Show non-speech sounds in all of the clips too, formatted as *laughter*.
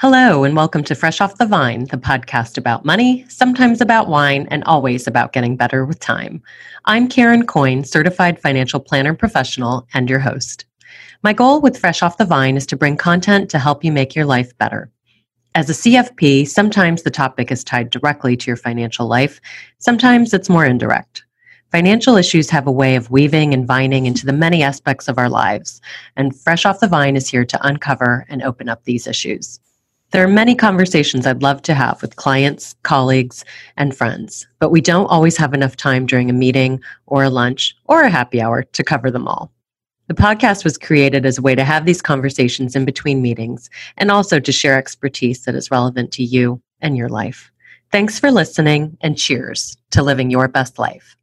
Hello, and welcome to Fresh Off the Vine, the podcast about money, sometimes about wine, and always about getting better with time. I'm Karen Coyne, certified financial planner professional, and your host. My goal with Fresh Off the Vine is to bring content to help you make your life better. As a CFP, sometimes the topic is tied directly to your financial life, sometimes it's more indirect. Financial issues have a way of weaving and vining into the many aspects of our lives, and Fresh Off the Vine is here to uncover and open up these issues. There are many conversations I'd love to have with clients, colleagues, and friends, but we don't always have enough time during a meeting or a lunch or a happy hour to cover them all. The podcast was created as a way to have these conversations in between meetings and also to share expertise that is relevant to you and your life. Thanks for listening and cheers to living your best life.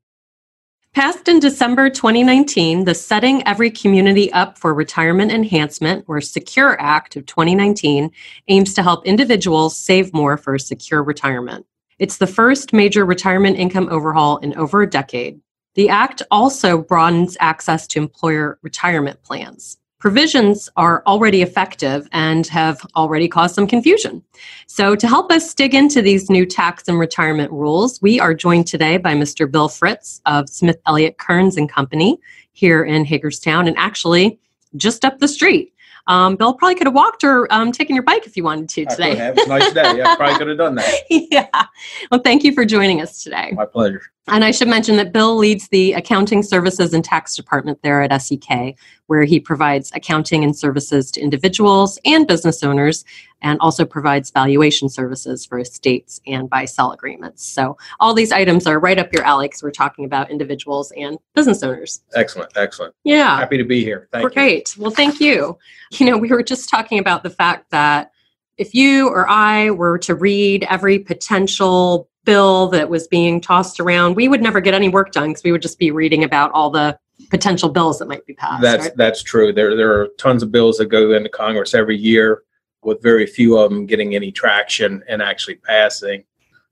Passed in December 2019, the Setting Every Community Up for Retirement Enhancement, or SECURE Act of 2019, aims to help individuals save more for a secure retirement. It's the first major retirement income overhaul in over a decade. The Act also broadens access to employer retirement plans provisions are already effective and have already caused some confusion. So, to help us dig into these new tax and retirement rules, we are joined today by Mr. Bill Fritts of Smith Elliott Kearns and Company here in Hagerstown, and actually just up the street. Um, Bill probably could have walked or um, taken your bike if you wanted to today. I. It's a nice day. Yeah, probably could have done that. *laughs* yeah. Well, thank you for joining us today. My pleasure. And I should mention that Bill leads the accounting services and tax department there at SEK, where he provides accounting and services to individuals and business owners, and also provides valuation services for estates and buy sell agreements. So, all these items are right up your alley because we're talking about individuals and business owners. Excellent, excellent. Yeah. Happy to be here. Thank Great. You. Well, thank you. You know, we were just talking about the fact that if you or I were to read every potential bill that was being tossed around, we would never get any work done because we would just be reading about all the potential bills that might be passed. That's right? that's true. There there are tons of bills that go into Congress every year, with very few of them getting any traction and actually passing.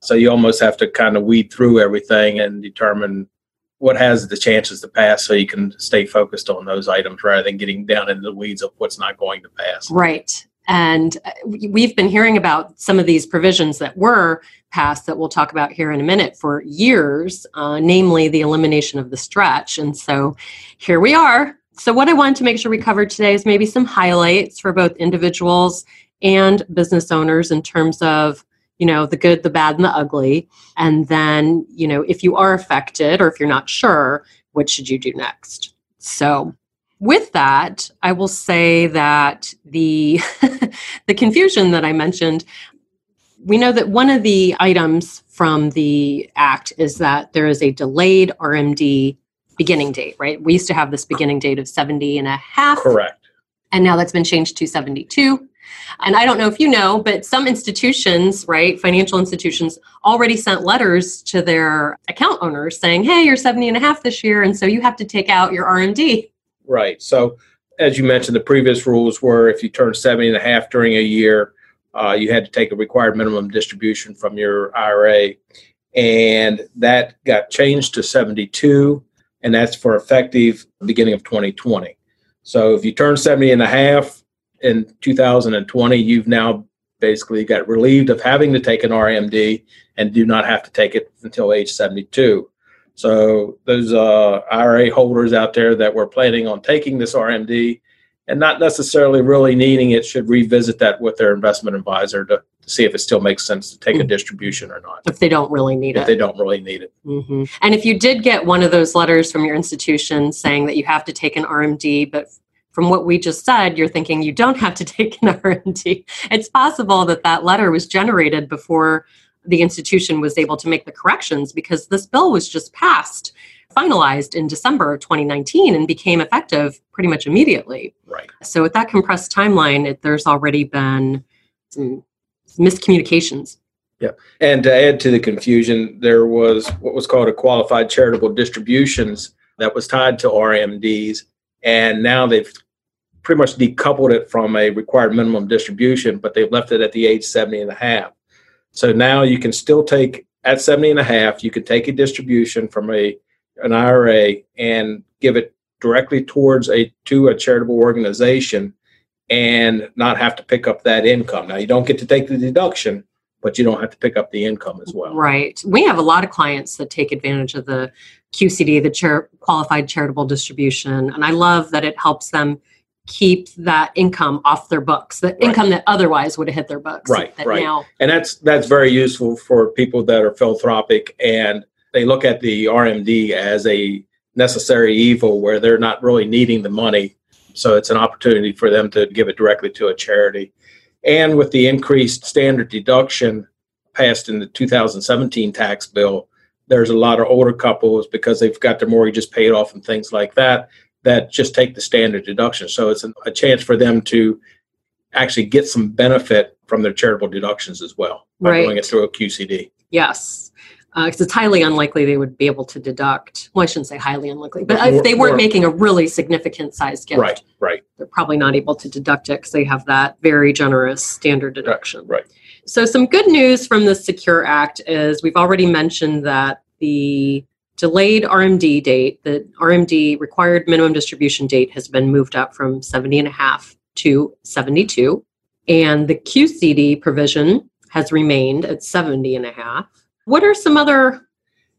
So you almost have to kind of weed through everything and determine what has the chances to pass so you can stay focused on those items rather than getting down into the weeds of what's not going to pass. Right. And uh, we've been hearing about some of these provisions that were that we'll talk about here in a minute for years, uh, namely the elimination of the stretch. And so here we are. So, what I wanted to make sure we covered today is maybe some highlights for both individuals and business owners in terms of you know the good the bad and the ugly and then you know if you are affected or if you're not sure what should you do next so with that, I will say that the *laughs* the confusion that I mentioned, we know that one of the items from the act is that there is a delayed RMD beginning date, right? We used to have this beginning date of 70 and a half. Correct. And now that's been changed to 72. And I don't know if you know, but some institutions, right, financial institutions already sent letters to their account owners saying, hey, you're 70 and a half this year. And so you have to take out your RMD. Right. So, as you mentioned, the previous rules were if you turn 70 and a half during a year, uh, you had to take a required minimum distribution from your IRA. And that got changed to 72, and that's for effective beginning of 2020. So, if you turn 70 and a half in 2020, you've now basically got relieved of having to take an RMD and do not have to take it until age 72. So those uh, IRA holders out there that were planning on taking this RMD and not necessarily really needing it should revisit that with their investment advisor to, to see if it still makes sense to take a distribution or not. If they don't really need if it. If they don't really need it. Mm-hmm. And if you did get one of those letters from your institution saying that you have to take an RMD, but from what we just said, you're thinking you don't have to *laughs* take an RMD. It's possible that that letter was generated before the institution was able to make the corrections because this bill was just passed, finalized in December of 2019 and became effective pretty much immediately. Right. So with that compressed timeline, it, there's already been some miscommunications. Yeah. And to add to the confusion, there was what was called a qualified charitable distributions that was tied to RMDs. And now they've pretty much decoupled it from a required minimum distribution, but they've left it at the age 70 and a half. So now you can still take at 70 and a half, you can take a distribution from a an IRA and give it directly towards a to a charitable organization and not have to pick up that income. Now, you don't get to take the deduction, but you don't have to pick up the income as well. Right. We have a lot of clients that take advantage of the QCD, the chair, qualified charitable distribution, and I love that it helps them keep that income off their books, the Right. income that otherwise would have hit their books. Right, That right. Now, And that's that's very useful for people that are philanthropic and they look at the RMD as a necessary evil where they're not really needing the money. So it's an opportunity for them to give it directly to a charity. And with the increased standard deduction passed in the 2017 tax bill, there's a lot of older couples because they've got their mortgages paid off and things like that that just take the standard deduction. So it's an, a chance for them to actually get some benefit from their charitable deductions as well by Right. doing it through a QCD. yes. Uh, because it's highly unlikely they would be able to deduct. Well, I shouldn't say highly unlikely, but More- if they weren't more- making a really significant size gift, Right, right, they're probably not able to deduct it because they have that very generous standard deduction. right. So, some good news from the Secure Act is we've already mentioned that the delayed RMD date, the RMD required minimum distribution date, has been moved up from 70 and a half to 72. And the QCD provision has remained at 70 and a half. What are some other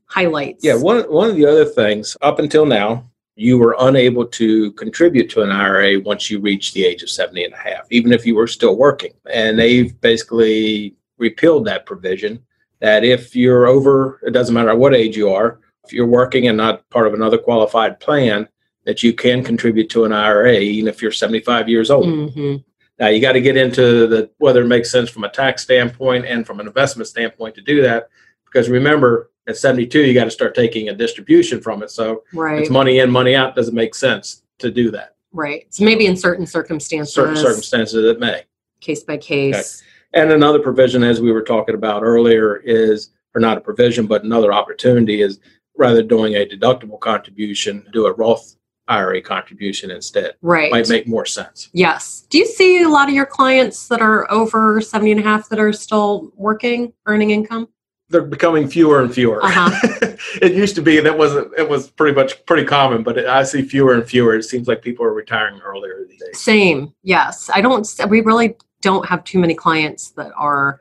highlights? Yeah, one one of the other things up until now, you were unable to contribute to an IRA once you reached the age of 70 and a half, even if you were still working. And they've basically repealed that provision that if you're over, it doesn't matter what age you are, if you're working and not part of another qualified plan, that you can contribute to an IRA even if you're 75 years old. hmm Now you got to get into the whether it makes sense from a tax standpoint and from an investment standpoint to do that, because remember at 72 you got to start taking a distribution from it. So Right. it's money in, money out. Doesn't make sense to do that. right. So, maybe in certain circumstances, Certain circumstances it may. case by case. And another provision, as we were talking about earlier, is or not a provision, but another opportunity is rather doing a deductible contribution, do a Roth IRA contribution instead. Right. Might make more sense. Yes. Do you see a lot of your clients that are over 70 and a half that are still working, earning income? They're becoming fewer and fewer. Uh-huh. *laughs* it used to be that wasn't it was pretty much pretty common, but I see fewer and fewer. It seems like people are retiring earlier these days. Same. Yes. I don't, we really don't have too many clients that are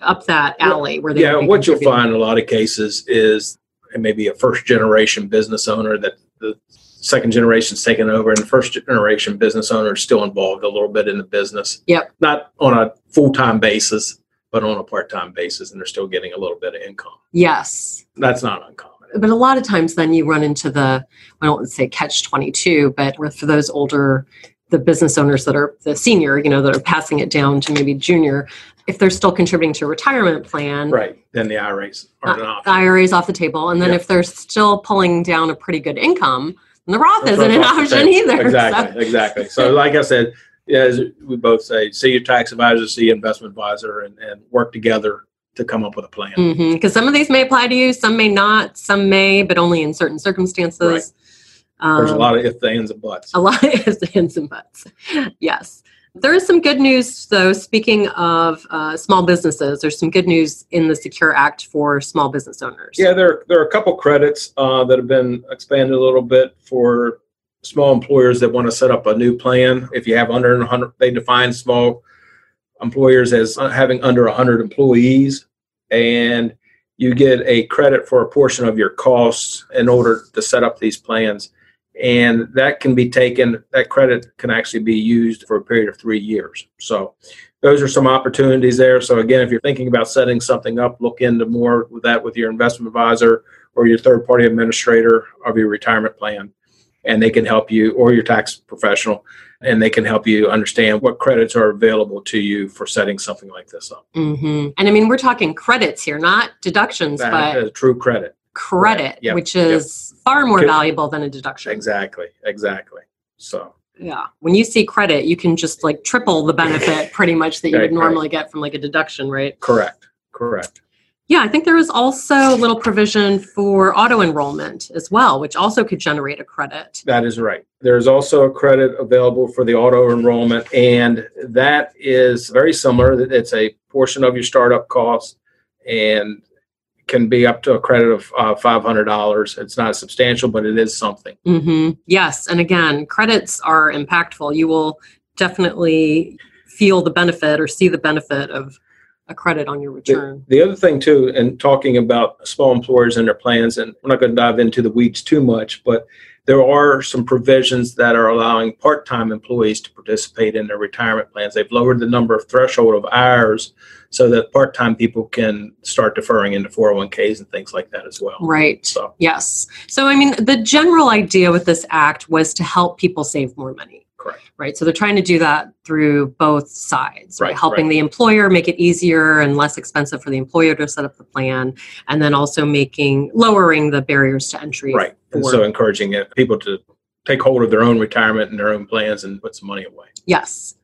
up that alley where they Yeah, what you'll find in a lot of cases is it may be a first generation business owner that the second generation's taken over, and the first generation business owner is still involved a little bit in the business. Yep. Not on a full time basis, but on a part time basis, and they're still getting a little bit of income. Yes. That's not uncommon. But a lot of times then you run into the, I don't want to say catch 22, but for those older, the business owners that are the senior, you know, that are passing it down to maybe junior, if they're still contributing to a retirement plan, Right. Then the IRAs are an uh, option. IRA is off the table. And then Yeah. if they're still pulling down a pretty good income, then the Roth That's isn't an option either. *laughs* Exactly, So- exactly. So, like I said, as we both say, see your tax advisor, see your investment advisor, and, and work together to come up with a plan. Because some of these may apply to you, some may not, some may, but only in certain circumstances. Right. There's a Um, lot of if, ands, and buts. A lot of ifs, ands, and buts. Yes. There is some good news, though. Speaking of uh, small businesses, there's some good news in the Secure Act for small business owners. Yeah, there there are a couple credits uh, that have been expanded a little bit for small employers that want to set up a new plan. If you have under 100, they define small employers as having under 100 employees, and you get a credit for a portion of your costs in order to set up these plans. And that can be taken, that credit can actually be used for a period of three years. So those are some opportunities there. So again, if you're thinking about setting something up, look into more with that with your investment advisor or your third party administrator of your retirement plan. And they can help you or your tax professional and they can help you understand what credits are available to you for setting something like this up. hmm And I mean, we're talking credits here, not deductions, That but true credit. credit, Yep, which is far more valuable than a deduction. Exactly. Exactly. So Yeah. When you see credit, you can just like triple the benefit pretty much that you Right, would right. normally get from like a deduction, right? correct. Correct. Yeah, I think there was also a little provision for auto enrollment as well, which also could generate a credit. That is right. There's also a credit available for the auto enrollment, and that is very similar. It's a portion of your startup cost and can be up to a credit of uh, $500. It's not substantial, but it is something. hmm Yes. And again, credits are impactful. You will definitely feel the benefit or see the benefit of a credit on your return. The, the other thing too, and talking about small employers and their plans, and we're not going to dive into the weeds too much, but there are some provisions that are allowing part-time employees to participate in their retirement plans. They've lowered the number of threshold of hours so that part-time people can start deferring into 401ks and things like that as well. Right. So Yes. So, I mean, the general idea with this act was to help people save more money. Correct. right? So they're trying to do that through both sides, right? Right, Helping right. the employer make it easier and less expensive for the employer to set up the plan, and then also making lowering the barriers to entry. Right. And so encouraging it, people to take hold of their own retirement and their own plans and put some money away. Yes.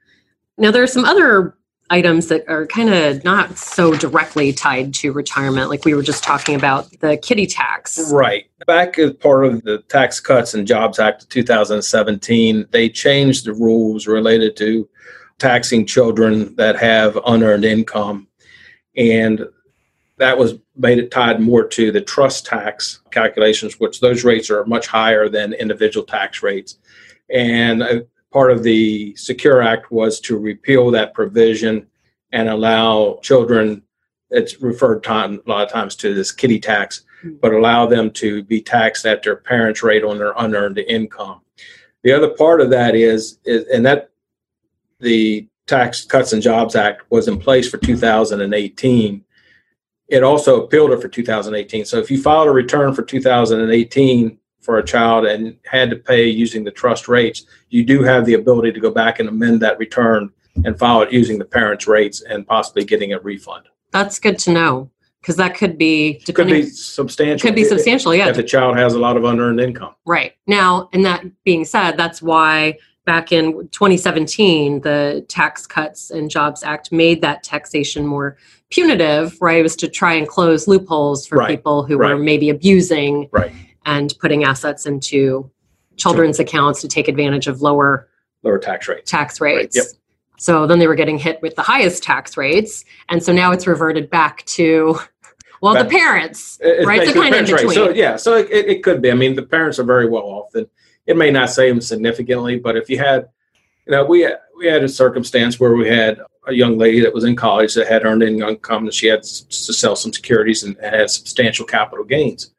Now there are some other items that are kind of not so directly tied to retirement, like we were just talking about the kiddie tax. Right. Back as part of the Tax Cuts and Jobs Act of 2017, they changed the rules related to taxing children that have unearned income. And that was made it tied more to the trust tax calculations, which those rates are much higher than individual tax rates. And uh, part of the Secure Act was to repeal that provision and allow children, it's referred time, a lot of times to this kiddie tax, hmm. but allow them to be taxed at their parents' rate on their unearned income. The other part of that is, is and that the Tax Cuts and Jobs Act was in place for 2018. It also appealed it for 2018. So if you filed a return for 2018 for a child and had to pay using the trust rates, you do have the ability to go back and amend that return and file it using the parents' rates and possibly getting a refund. That's good to know because that could be Could be substantial. could be substantial, yeah. If the child has a lot of unearned income. Right. Now, and that being said, that's why back in 2017, the Tax Cuts and Jobs Act made that taxation more punitive, right? It was to try and close loopholes for Right, people who were maybe abusing Right. And putting assets into children's accounts to take advantage of lower Lower tax rates. tax rates. yep. So then they were getting hit with the highest tax rates. And so now it's reverted back to, well, Back- the parents, It's right? Basically kind of in parents' rate. between. So yeah, so it, it could be. I mean, the parents are very well off. And it may not save them significantly, but if you had, you know, we we had a circumstance where we had a young lady that was in college that had earned income and she had to sell some securities and had substantial capital gains.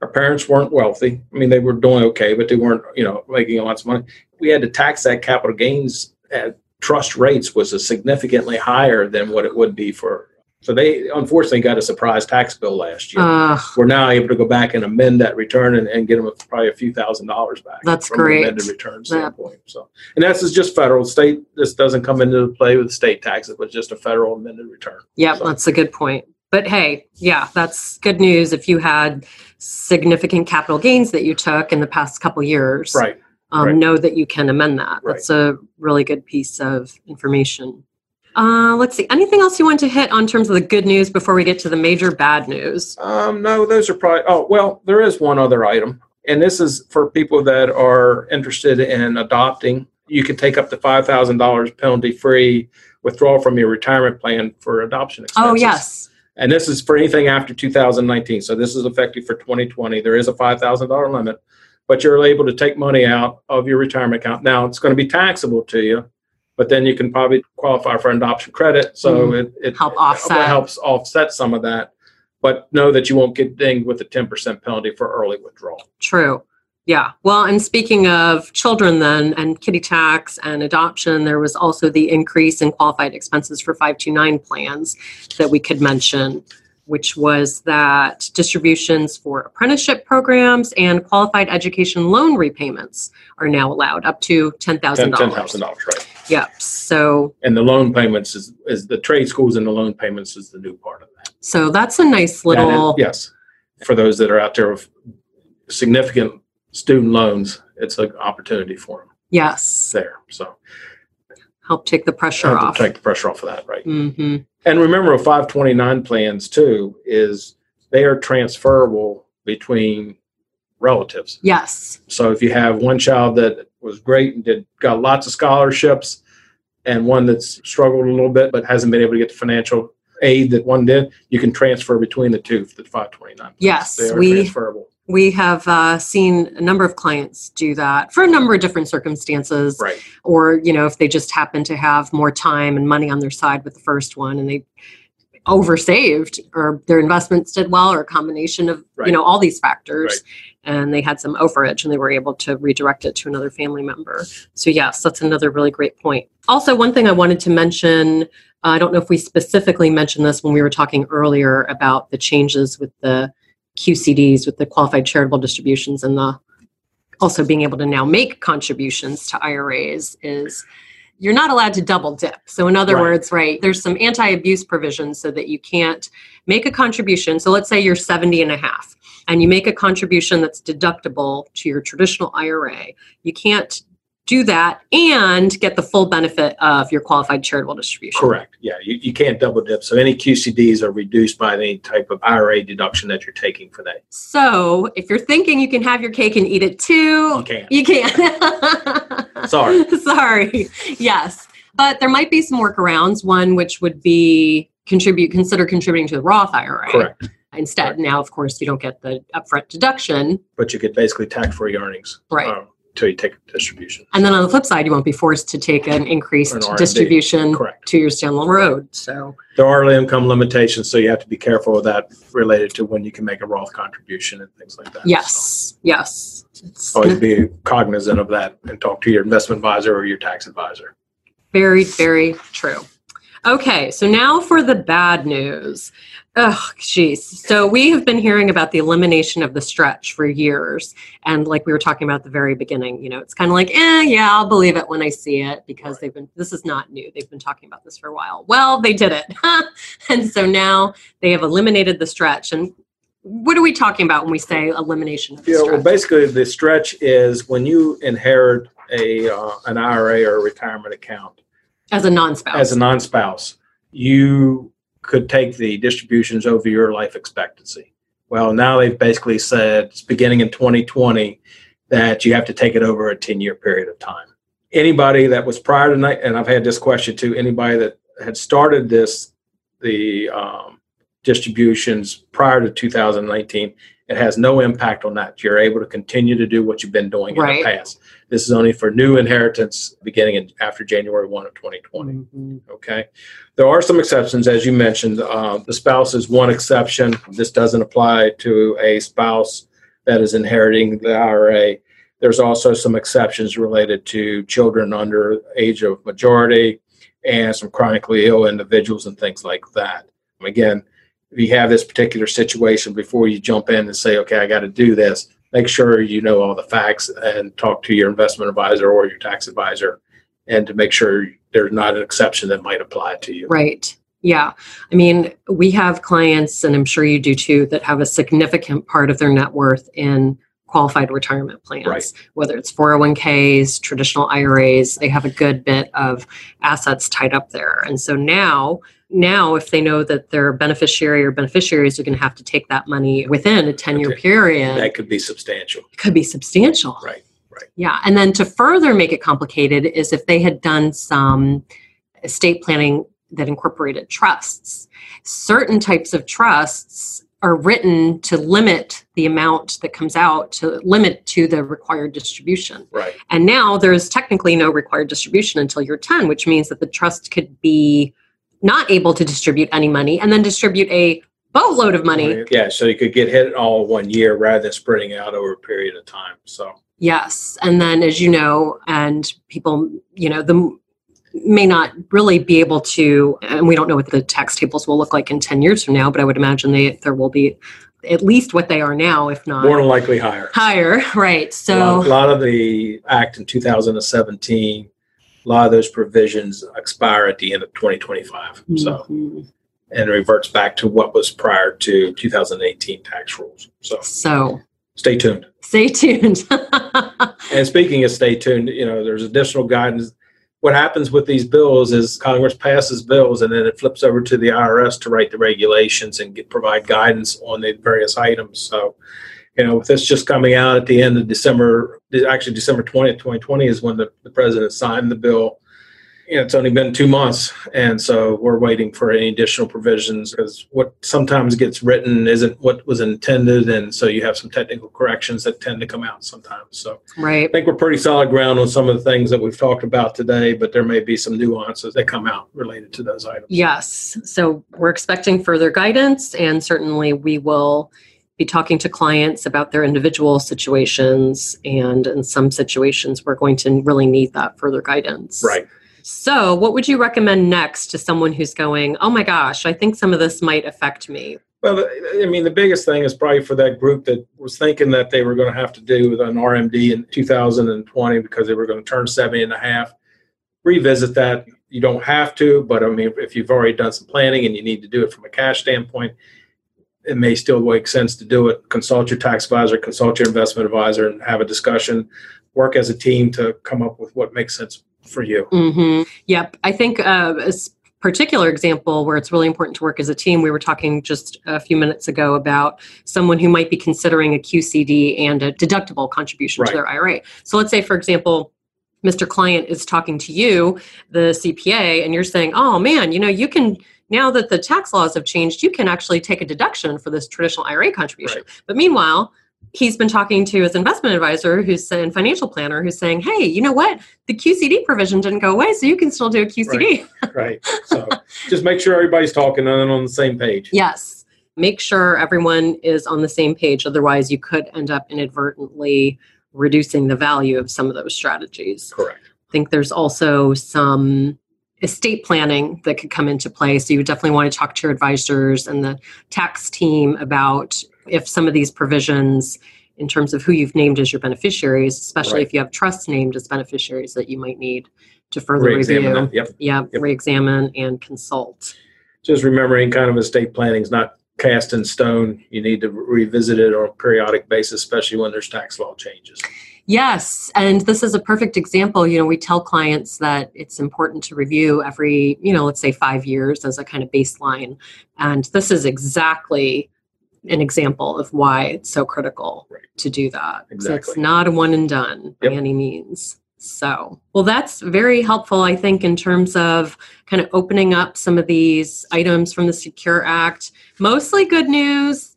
Her parents weren't wealthy. I mean, they were doing okay, but they weren't, you know, making lots of money. We had to tax that capital gains at trust rates was a significantly higher than what it would be for. So they unfortunately got a surprise tax bill last year. uh, We're now able to go back and amend that return and, and get them probably a few thousand dollars back. That's from an great. Amended return standpoint. So, and that's is just federal. State this doesn't come into play with state taxes, but just a federal amended return. Yep, So- that's a good point. But hey, yeah, that's good news if you had significant capital gains that you took in the past couple years. Right. Um, right. Know that you can amend that. Right. That's a really good piece of information. Uh, let's see. Anything else you want to hit on terms of the good news before we get to the major bad news? Um, no, those are probably. Oh, well, there is one other item, and this is for people that are interested in adopting. You can take up to five thousand dollars penalty free withdrawal from your retirement plan for adoption expenses. Oh, yes. And this is for anything after 2019. So this is effective for 2020. There is a $5,000 limit, but you're able to take money out of your retirement account. Now it's going to be taxable to you, but then you can probably qualify for an adoption credit. So it, it Mm-hmm. Help it offset. helps offset some of that. But know that you won't get dinged with a 10% penalty for early withdrawal. True. Yeah. Well, and speaking of children, then, and kiddie tax and adoption, there was also the increase in qualified expenses for 529 plans that we could mention, which was that distributions for apprenticeship programs and qualified education loan repayments are now allowed up to $10,000. $10,000, $10,000, right? Yep. So, And the loan payments is, is the trade schools and the loan payments is the new part of that. so that's a nice little, yes, for those that are out there with significant student loans, it's an opportunity for them yes, there. So help take the pressure off. take the pressure off of that, right? hmm And remember, 529 plans too is they are transferable between relatives. Yes. So if you have one child that was great and did got lots of scholarships, and one that's struggled a little bit but hasn't been able to get the financial aid that one did, you can transfer between the two for the 529. plans. Yes, they are we- transferable. We have uh, seen a number of clients do that for a number of different circumstances. Right. Or, you know, if they just happen to have more time and money on their side with the first one and they oversaved or their investments did well or a combination of, Right. you know, all these factors. And they had some overage and they were able to redirect it to another family member. So, yes, that's another really great point. Also, one thing I wanted to mention I don't know if we specifically mentioned this when we were talking earlier about the changes with the QCDs, with the qualified charitable distributions, and the also being able to now make contributions to IRAs is you're not allowed to double dip. So, in other Right. words, right, there's some anti abuse provisions so that you can't make a contribution. So, let's say you're 70 and a half and you make a contribution that's deductible to your traditional IRA. You can't do that and get the full benefit of your qualified charitable distribution. Correct. Yeah, you, you can't double dip. So any QCDs are reduced by any type of IRA deduction that you're taking for that. So, if you're thinking you can have your cake and eat it too, You can't. you can't. *laughs* Sorry. Sorry. Yes. But there might be some workarounds. One which would be contribute consider contributing to the Roth IRA. Correct. Instead, Correct. now of course you don't get the upfront deduction. But you get basically tax-free earnings. Right. um, Until you take a distribution. And then on the flip side, you won't be forced to take an increased An RMD. distribution Correct. two years down the road. So There are income limitations, so you have to be careful of that related to when you can make a Roth contribution and things like that. yes, yes. It's So Always be cognizant of that and talk to your investment advisor or your tax advisor. Very, very true. Okay, so now for the bad news. Oh, geez. So we have been hearing about the elimination of the stretch for years. And like we were talking about at the very beginning, you know, it's kind of like, eh, yeah, I'll believe it when I see it because they've been, this is not new. They've been talking about this for a while. Well, they did it. *laughs* and so now they have eliminated the stretch. And what are we talking about when we say elimination of the Yeah, well, basically, the stretch is when you inherit a uh, an IRA or a retirement account As a non spouse. as a non-spouse, you could take the distributions over your life expectancy. Well, now they've basically said, it's beginning in 2020, that you have to take it over a 10-year period of time. Anybody that was prior to night, and I've had this question too, anybody that had started this, the um, distributions prior to 2019, it has no impact on that. You're able to continue to do what you've been doing in Right. the past. This is only for new inheritance beginning in, after January 1 of 2020. Mhm. Okay. There are some exceptions, as you mentioned. Uh, the spouse is one exception. This doesn't apply to a spouse that is inheriting the IRA. There's also some exceptions related to children under age of majority and some chronically ill individuals and things like that. Again, if you have this particular situation before you jump in and say, okay, I got to do this, make sure you know all the facts and talk to your investment advisor or your tax advisor and to make sure there's not an exception that might apply to you. Right. Yeah. I mean, we have clients, and I'm sure you do too, that have a significant part of their net worth in qualified retirement plans, Right. whether it's 401ks, traditional IRAs, they have a good bit of assets tied up there. And so now, now if they know that their beneficiary or beneficiaries are going to have to take that money within a 10 year Okay. period, That could be substantial. it could be substantial. Right. Right yeah. And then to further make it complicated is if they had done some estate planning that incorporated trusts. Certain types of trusts are written to limit the amount that comes out, to limit to the required distribution. Right. And now there's technically no required distribution until you're 10, which means that the trust could be not able to distribute any money and then distribute a boatload of money Yeah. So you could get hit all one year rather than spreading out over a period of time. So Yes. And then, as you know, and people, you know, the may not really be able to, and we don't know what the tax tables will look like in 10 years from now, but I would imagine they, there will be at least what they are now, if not more than likely higher. higher. *laughs* Right. a, lot, a lot of the act in 2017, a lot of those provisions expire at the end of 2025. So Mhm. and reverts back to what was prior to 2018 tax rules. So so stay tuned. stay tuned. *laughs* And speaking of stay tuned, you know, there's additional guidance. What happens with these bills is Congress passes bills and then it flips over to the IRS to write the regulations and get, provide guidance on the various items. So, you know, with this just coming out at the end of December, actually December 20th, 2020 is when the, the president signed the bill. Yeah, it's only been two months, and so we're waiting for any additional provisions because what sometimes gets written isn't what was intended, and so you have some technical corrections that tend to come out sometimes. So Right. I think we're pretty solid ground on some of the things that we've talked about today, but there may be some nuances that come out related to those items. Yes. So we're expecting further guidance, and certainly we will be talking to clients about their individual situations. And in some situations, we're going to really need that further guidance. Right. So, what would you recommend next to someone who's going, oh my gosh, I think some of this might affect me? Well, I mean, the biggest thing is probably for that group that was thinking that they were going to have to do with an RMD in 2020 because they were going to turn 70 and a half. Revisit that. You don't have to, but I mean, if you've already done some planning and you need to do it from a cash standpoint, it may still make sense to do it. Consult your tax advisor, consult your investment advisor, and have a discussion. Work as a team to come up with what makes sense for you. hmm Yep. I think uh, a particular example where it's really important to work as a team, we were talking just a few minutes ago about someone who might be considering a QCD and a deductible contribution to their IRA. So let's say, for example, Mr. Client is talking to you, the CPA, and you're saying, oh man, you know, you can, now that the tax laws have changed, you can actually take a deduction for this traditional IRA contribution. But meanwhile, he's been talking to his investment advisor who's saying financial planner who's saying hey you know what the qcd provision didn't go away so you can still do a qcd Right. So just make sure everybody's talking and on the same page. yes make sure everyone is on the same page otherwise you could end up inadvertently reducing the value of some of those strategies Correct. I think there's also some estate planning that could come into play. So you would definitely want to talk to your advisors and the tax team about if some of these provisions, in terms of who you've named as your beneficiaries, especially Right. if you have trusts named as beneficiaries, that you might need to further Re-examine review. Yep. Yeah, Yep. re-examine and consult. just remembering kind of estate planning is not cast in stone. You need to revisit it on a periodic basis, especially when there's tax law changes. Yes, and this is a perfect example. You know, we tell clients that it's important to review every, you know, let's say five years as a kind of baseline. And this is exactly an example of why it's so critical Right. to do that. So it's not a one and done by any means. So, well, that's very helpful, I think, in terms of kind of opening up some of these items from the Secure Act. Mostly good news,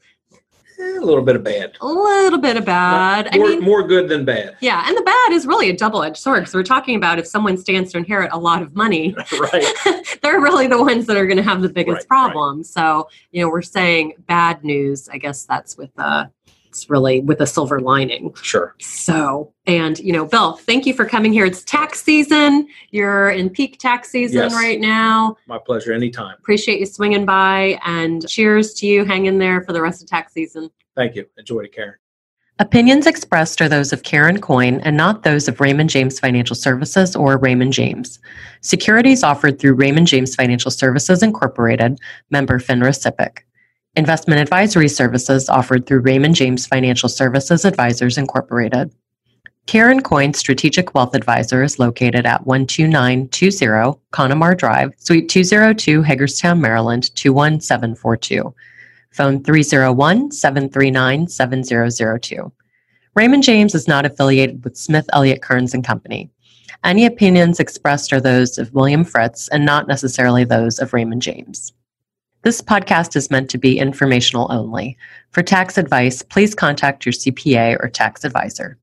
Eh, a little bit of bad. a little bit of bad. More, I mean, more good than bad. yeah, and the bad is really a double edged sword because we're talking about if someone stands to inherit a lot of money, *laughs* right. *laughs* they're really the ones that are going to have the biggest Right, right. problem. So, you know, we're saying bad news. I guess that's with a, it's really with a silver lining. Sure. So, and, you know, Bill, thank you for coming here. It's tax season. You're in peak tax season Yes. right now. My pleasure. Anytime. Appreciate you swinging by and cheers to you. Hang in there for the rest of tax season. Thank you. Enjoy it, Karen. Opinions expressed are those of Karen Coyne and not those of Raymond James Financial Services or Raymond James. Securities offered through Raymond James Financial Services Incorporated, member FINRA SIPC. Investment advisory services offered through Raymond James Financial Services Advisors Incorporated. Karen Coyne Strategic Wealth Advisor is located at 12920 Connemara Drive, Suite 202, Hagerstown, Maryland 21742. Phone 301 739 7002. Raymond James is not affiliated with Smith Elliott Kearns and Company. Any opinions expressed are those of William Fritts and not necessarily those of Raymond James. This podcast is meant to be informational only. For tax advice, please contact your CPA or tax advisor.